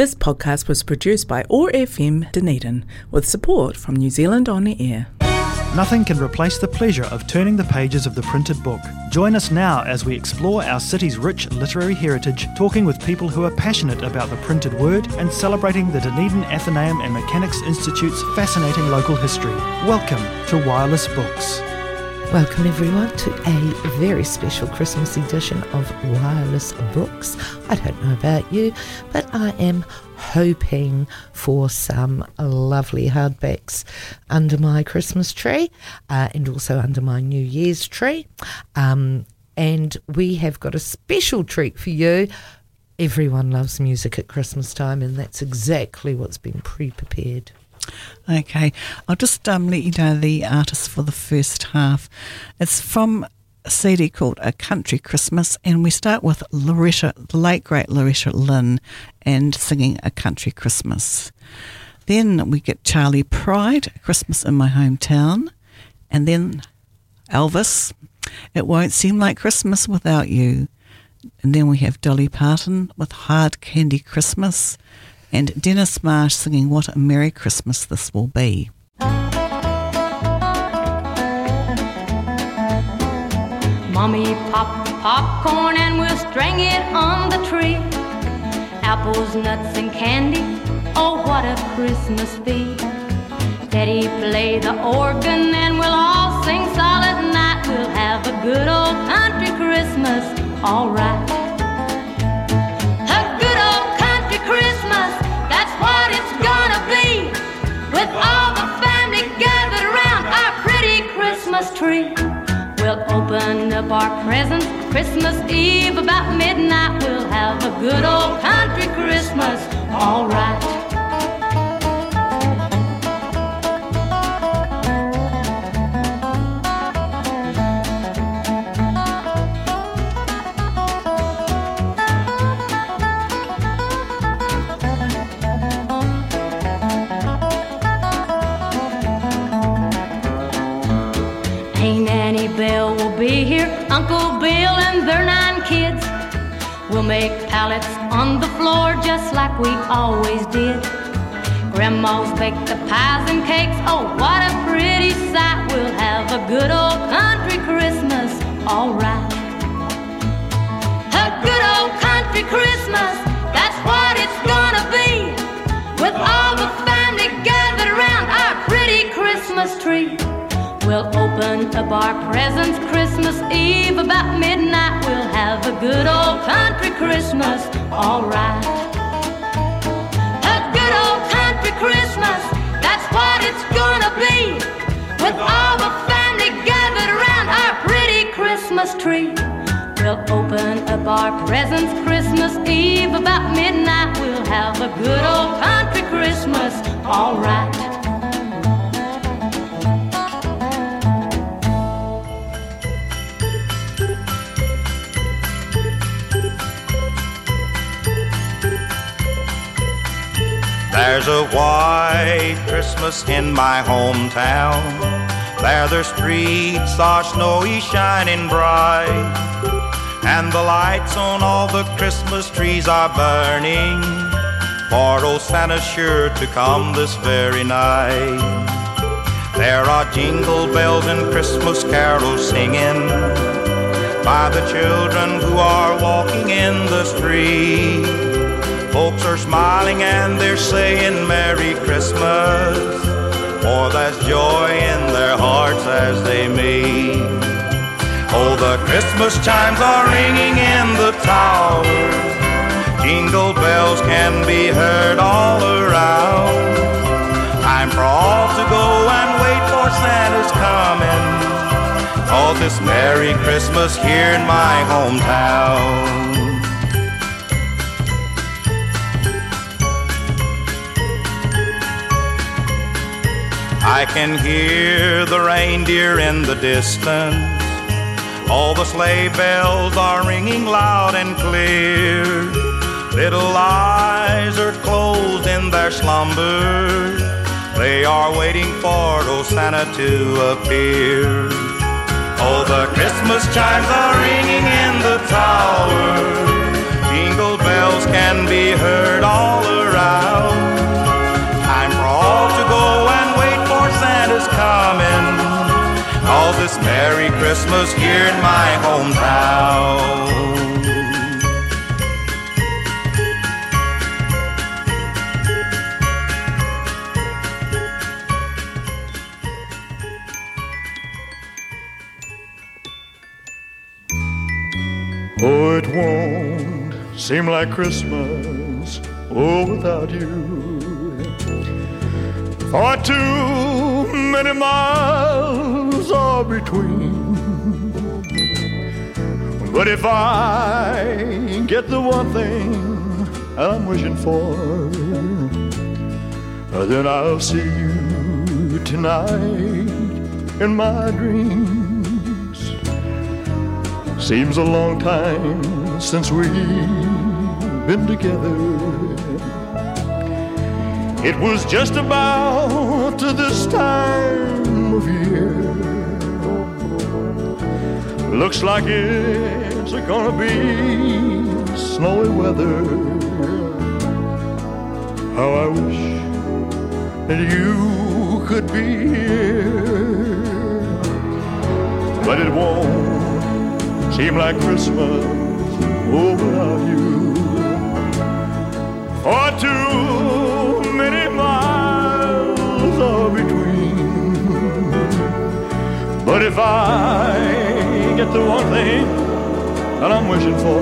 This podcast was produced by OAR FM Dunedin with support from New Zealand On Air. Nothing can replace the pleasure of turning the pages of the printed book. Join us now as we explore our city's rich literary heritage, talking with people who are passionate about the printed word and celebrating the Dunedin Athenaeum and Mechanics Institute's fascinating local history. Welcome to Wireless Books. Welcome, everyone, to a very special Christmas edition of Wireless Books. I don't know about you, but I am hoping for some lovely hardbacks under my Christmas tree uh, and also under my New Year's tree. Um, and we have got a special treat for you. Everyone loves music at Christmas time, and that's exactly what's been pre prepared. Okay, I'll just um, let you know the artist for the first half. It's from a CD called A Country Christmas, and we start with Loretta, the late great Loretta Lynn, and singing A Country Christmas. Then we get Charley Pride, Christmas in My Hometown, and then Elvis, It Won't Seem Like Christmas Without You. And then we have Dolly Parton with Hard Candy Christmas and Dennis Marsh singing What a Merry Christmas This Will Be. Mommy pop popcorn and we'll string it on the tree. Apples, nuts, and candy. Oh, what a Christmas feast. Daddy play the organ and we'll all sing solid night. We'll have a good old country Christmas, alright. Our presents Christmas Eve about midnight. We'll have a good old country Christmas, alright. Uncle Bill and their nine kids We'll make pallets on the floor just like we always did. Grandma's bake the pies and cakes, oh, what a pretty sight. We'll have a good old country Christmas, alright. A good old country Christmas, that's what it's gonna be. With all the family gathered around our pretty Christmas tree. We'll open up our presents Christmas Eve about midnight. We'll have a good old country Christmas, alright. A good old country Christmas, that's what it's gonna be. With all the family gathered around our pretty Christmas tree. We'll open up our presents Christmas Eve about midnight. We'll have a good old country Christmas, alright. There's a white Christmas in my hometown. There the streets are snowy, shining bright. And the lights on all the Christmas trees are burning. For old Santa's sure to come this very night. There are jingle bells and Christmas carols singing by the children who are walking in the street. Folks are smiling and they're saying Merry Christmas. For there's joy in their hearts as they meet. Oh, the Christmas chimes are ringing in the tower. Jingle bells can be heard all around. Time for all to go and wait for Santa's coming. Cause this Merry Christmas here in my hometown. I can hear the reindeer in the distance. All the sleigh bells are ringing loud and clear. Little eyes are closed in their slumber. They are waiting for old Santa to appear. Oh, the Christmas chimes are ringing in the tower. Jingle bells can be heard all around. Merry Christmas here in my hometown. Oh, it won't seem like Christmas, oh, without you. For too many miles between. But if I get the one thing I'm wishing for, then I'll see you tonight in my dreams. Seems a long time since we've been together. It was just about this time of year. Looks like it's gonna be snowy weather. How I wish that you could be here, but it won't seem like Christmas without you. For too many miles are between. But if I get the one thing that I'm wishing for,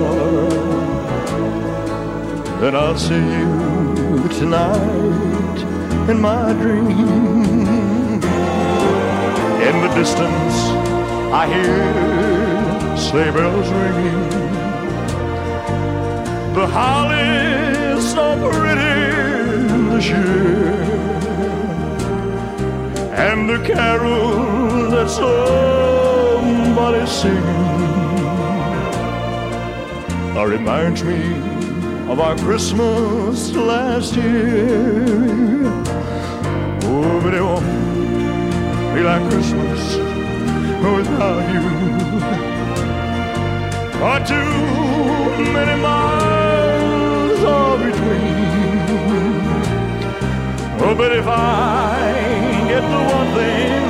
then I'll see you tonight in my dream. In the distance, I hear sleigh bells ringing. The holly's so pretty this year, and the carol that somebody's singing uh, reminds me of our Christmas last year. Oh, but it won't be like Christmas without you. For too many miles are between. Oh, but if I get the one thing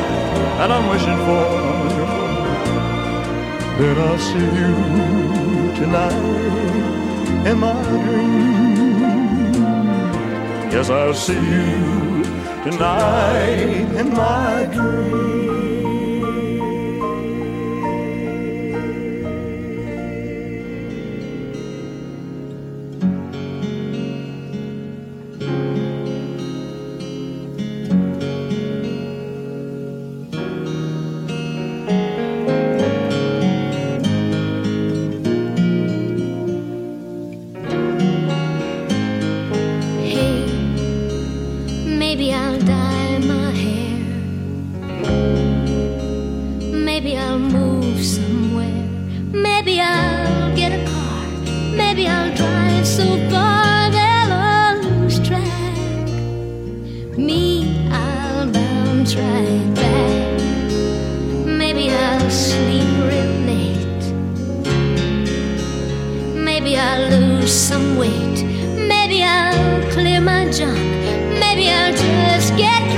that I'm wishing for, then I'll see you tonight in my dream. Yes, I'll see you tonight in my dream. Get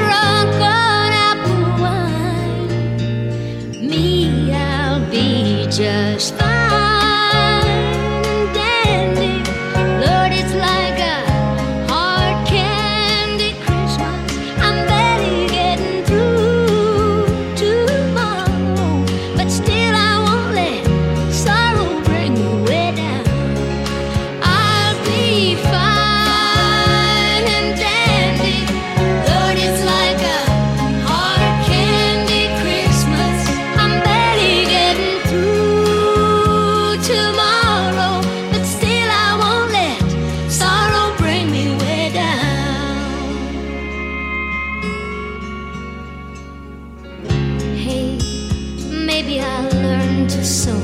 to sew.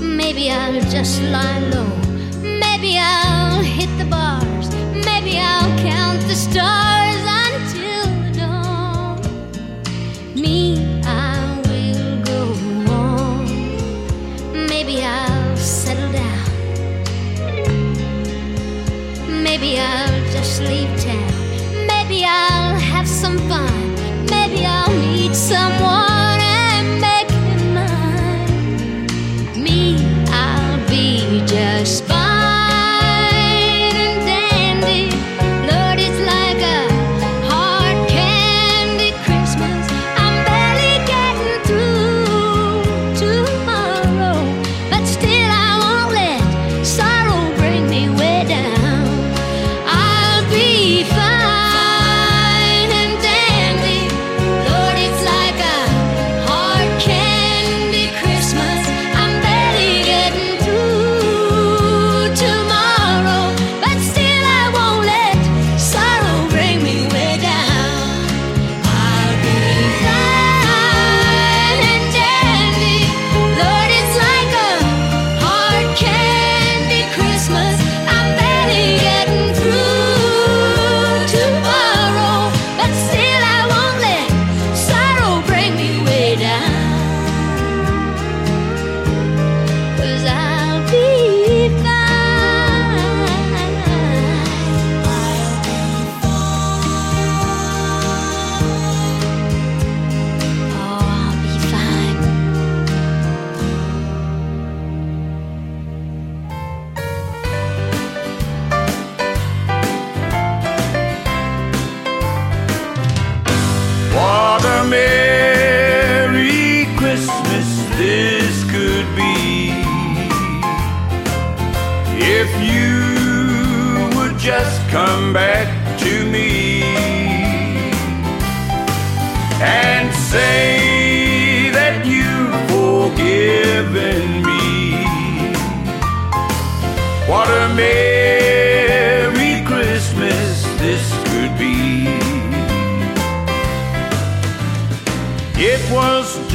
Maybe I'll just lie low. Maybe I'll hit the bars. Maybe I'll count the stars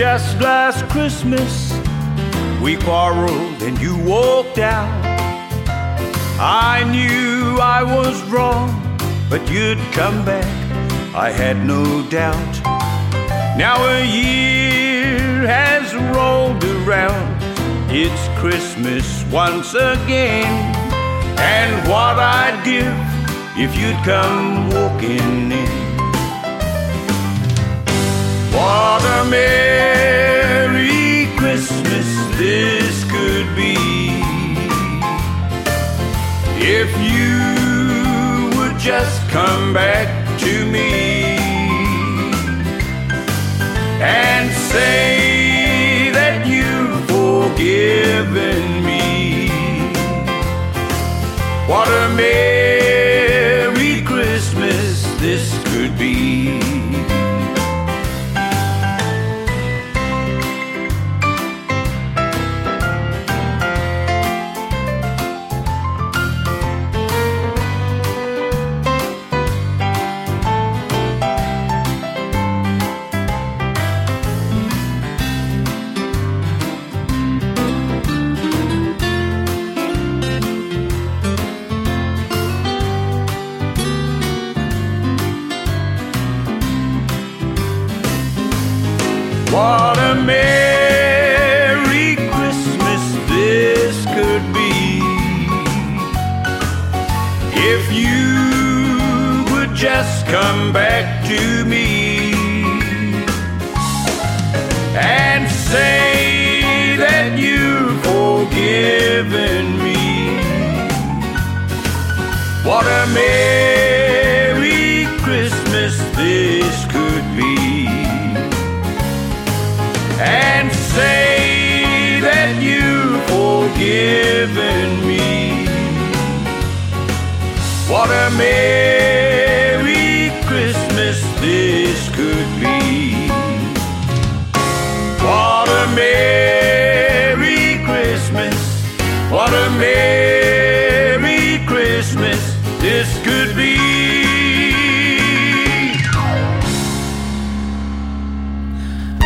just last Christmas we quarreled and you walked out. I knew I was wrong, but you'd come back. I had no doubt. Now a year has rolled around. It's Christmas once again. And what I'd give if you'd come walking in. What a Merry Christmas this could be if you would just come back to me and say that you've forgiven me. What a Merry What a Merry Christmas this could be if you would just come back to me and say that you've forgiven me. What a Merry Merry Christmas this could be. What a Merry Christmas. What a Merry Christmas this could be.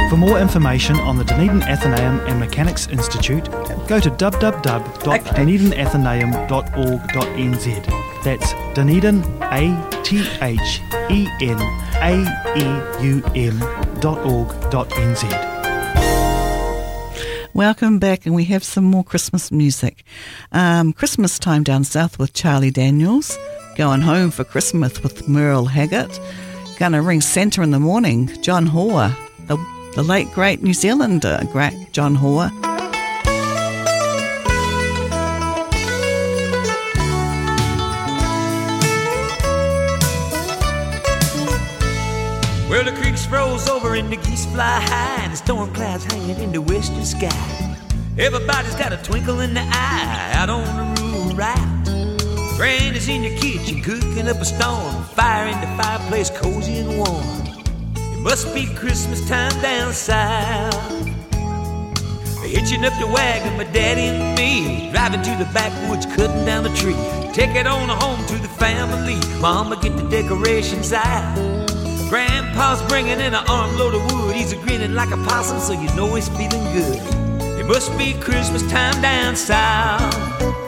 For more information on the Dunedin Athenaeum and Mechanics Institute, go to www.dunedinathenaeum.org.nz. That's Dunedin, A T H E N A E U M dot org dot NZ. Welcome back, and we have some more Christmas music. Um, Christmas time down south with Charlie Daniels, going home for Christmas with Merle Haggard, gonna ring Santa in the morning, John Hore, the, the late great New Zealander, great John Hore. Froze over and the geese fly high, and the storm clouds hanging in the western sky. Everybody's got a twinkle in the eye out on the rural route. is in your kitchen cooking up a storm, fire in the fireplace cozy and warm. It must be Christmas time down south. Hitching up the wagon, my daddy and me, driving to the backwoods, cutting down the tree. Take it on home to the family. Mama, get the decorations out. Grandpa's bringing in an armload of wood. He's a grinning like a possum, so you know he's feeling good. It must be Christmas time down south.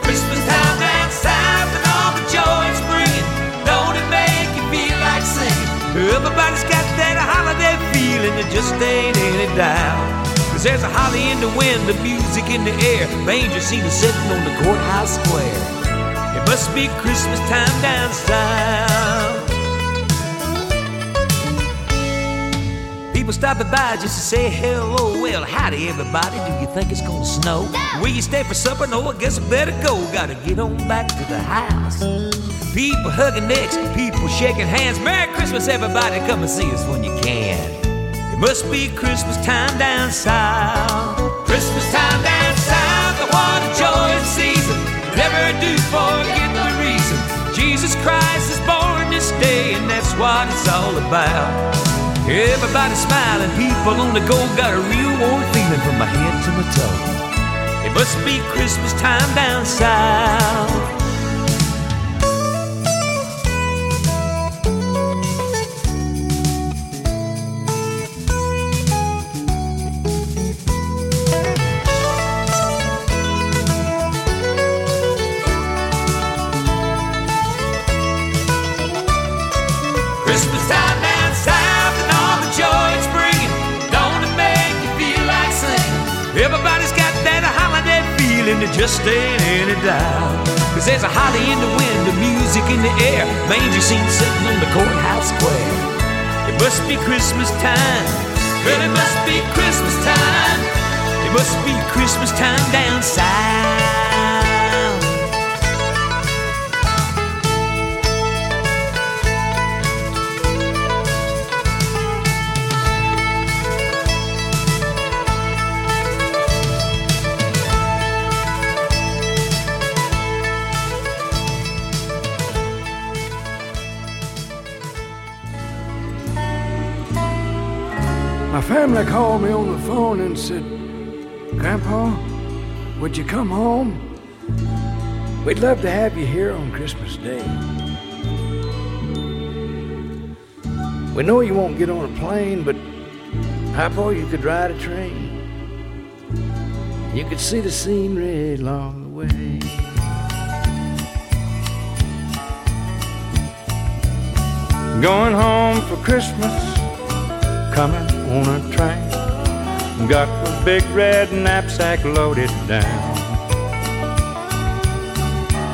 Christmas time down south, and all the joy it's bringing. Don't it make you feel like singing? Everybody's got that holiday feeling, there just ain't any doubt. Cause there's a holly in the wind, the music in the air. Manger scene is sitting on the courthouse square. It must be Christmas time down south. People stopping by just to say hello. Well, howdy, everybody. Do you think it's gonna snow? Will you stay for supper? No, I guess I better go. Gotta get on back to the house. People hugging necks, people shaking hands. Merry Christmas, everybody. Come and see us when you can. It must be Christmas time down south. Christmas time down south. The what a joyous season. Never do forget the reason. Jesus Christ is born this day, and that's what it's all about. Everybody smiling, people on the go, got a real warm feeling from my head to my toe. It must be Christmas time down south. Feeling, there just ain't any doubt. Cause there's a holly in the wind, the music in the air, manger scene sitting on the courthouse square. It must be Christmas time. Well, it must be Christmas time. It must be Christmas time down south. Family called me on the phone and said, Grandpa, would you come home? We'd love to have you here on Christmas Day. We know you won't get on a plane, but Papa, you could ride a train. You could see the scenery along the way. Going home for Christmas, coming on a train. Got a big red knapsack loaded down.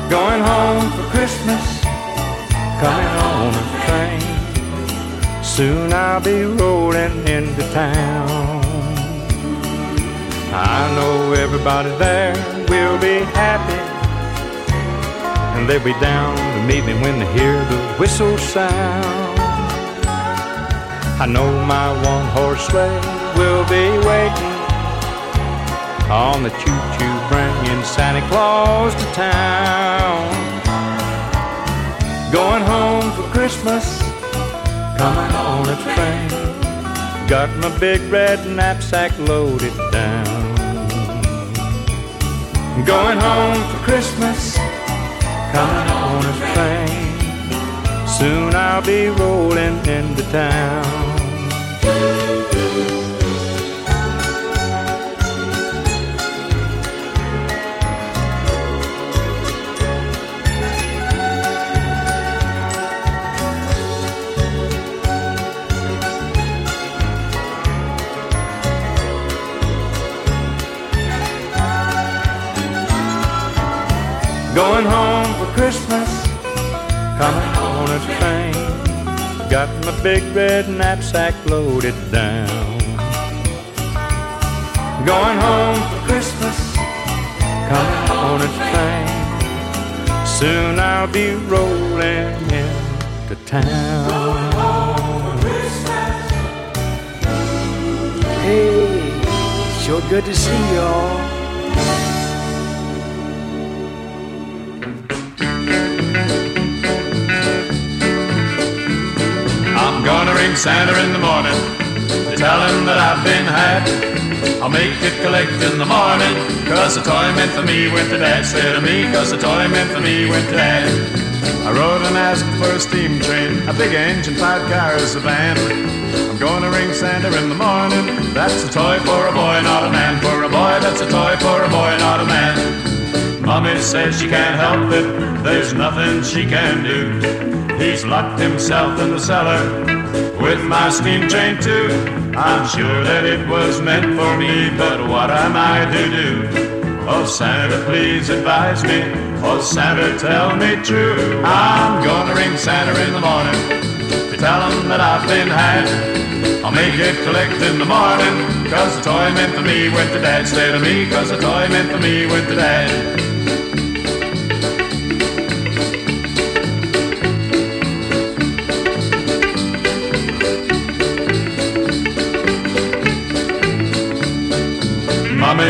Going home for Christmas, coming on a train. Soon I'll be rolling into town. I know everybody there will be happy. And they'll be down to meet me when they hear the whistle sound. I know my one horse sleigh will be waiting on the choo choo bringing Santa Claus to town. Going home for Christmas, coming on a train. Got my big red knapsack loaded down. Going home for Christmas, coming on a train. Soon I'll be rolling into town. Going home for Christmas, coming on a train. Got my big red knapsack loaded down. going home for Christmas, coming on a train. Soon I'll be rolling into town. Hey, sure good to see y'all. Ring Santa in the morning to tell him that I've been had. I'll make it collect in the morning, cause the toy meant for me went to dad. Say to me, cause the toy meant for me went to dad. I wrote and asked for a steam train, a big engine, five cars, a van. I'm gonna ring Santa in the morning. That's a toy for a boy, not a man. For a boy, that's a toy for a boy, not a man. Mommy says she can't help it, there's nothing she can do. He's locked himself in the cellar with my steam train too. I'm sure that it was meant for me, but what am I to do? Oh, Santa, please advise me. Oh, Santa, tell me true. I'm gonna ring Santa in the morning to tell him that I've been had. I'll make it collect in the morning, cause the toy meant for me went to dad. Stay to me, cause the toy meant for me went to dad.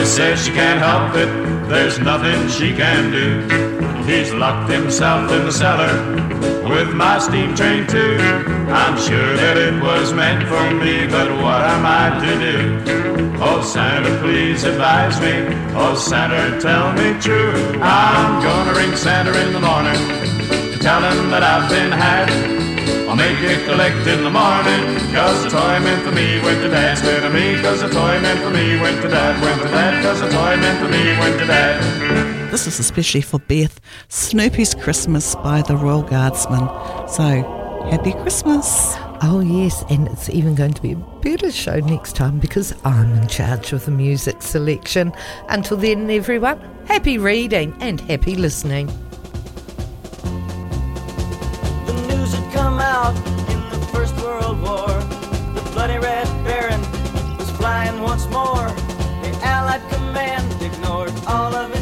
Says she can't help it, there's nothing she can do. He's locked himself in the cellar with my steam train too. I'm sure that it was meant for me, but what am I to do? Oh Santa, please advise me. Oh Santa, tell me true. I'm gonna ring Santa in the morning to tell him that I've been had. I'll make it collect in the morning, cause the toy meant for me went to dad. Stay to me, cause the toy meant for me went to dad. Went to dad, cause the toy meant for me went to dad. This is especially for Beth. Snoopy's Christmas by the Royal Guardsmen. So, happy Christmas. Oh, yes, and it's even going to be a better show next time because I'm in charge of the music selection. Until then, everyone, happy reading and happy listening. War. The bloody Red Baron was flying once more. The Allied command ignored all of his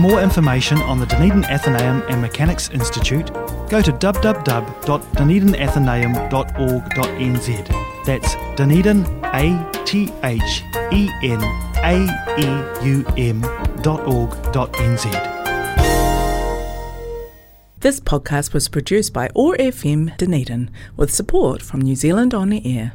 more information on the Dunedin Athenaeum and Mechanics Institute, go to www.dunedinathenaeum.org.nz. That's Dunedin, A T H E N A E U M dot org dot nz. This podcast was produced by OAR FM Dunedin with support from New Zealand On the Air.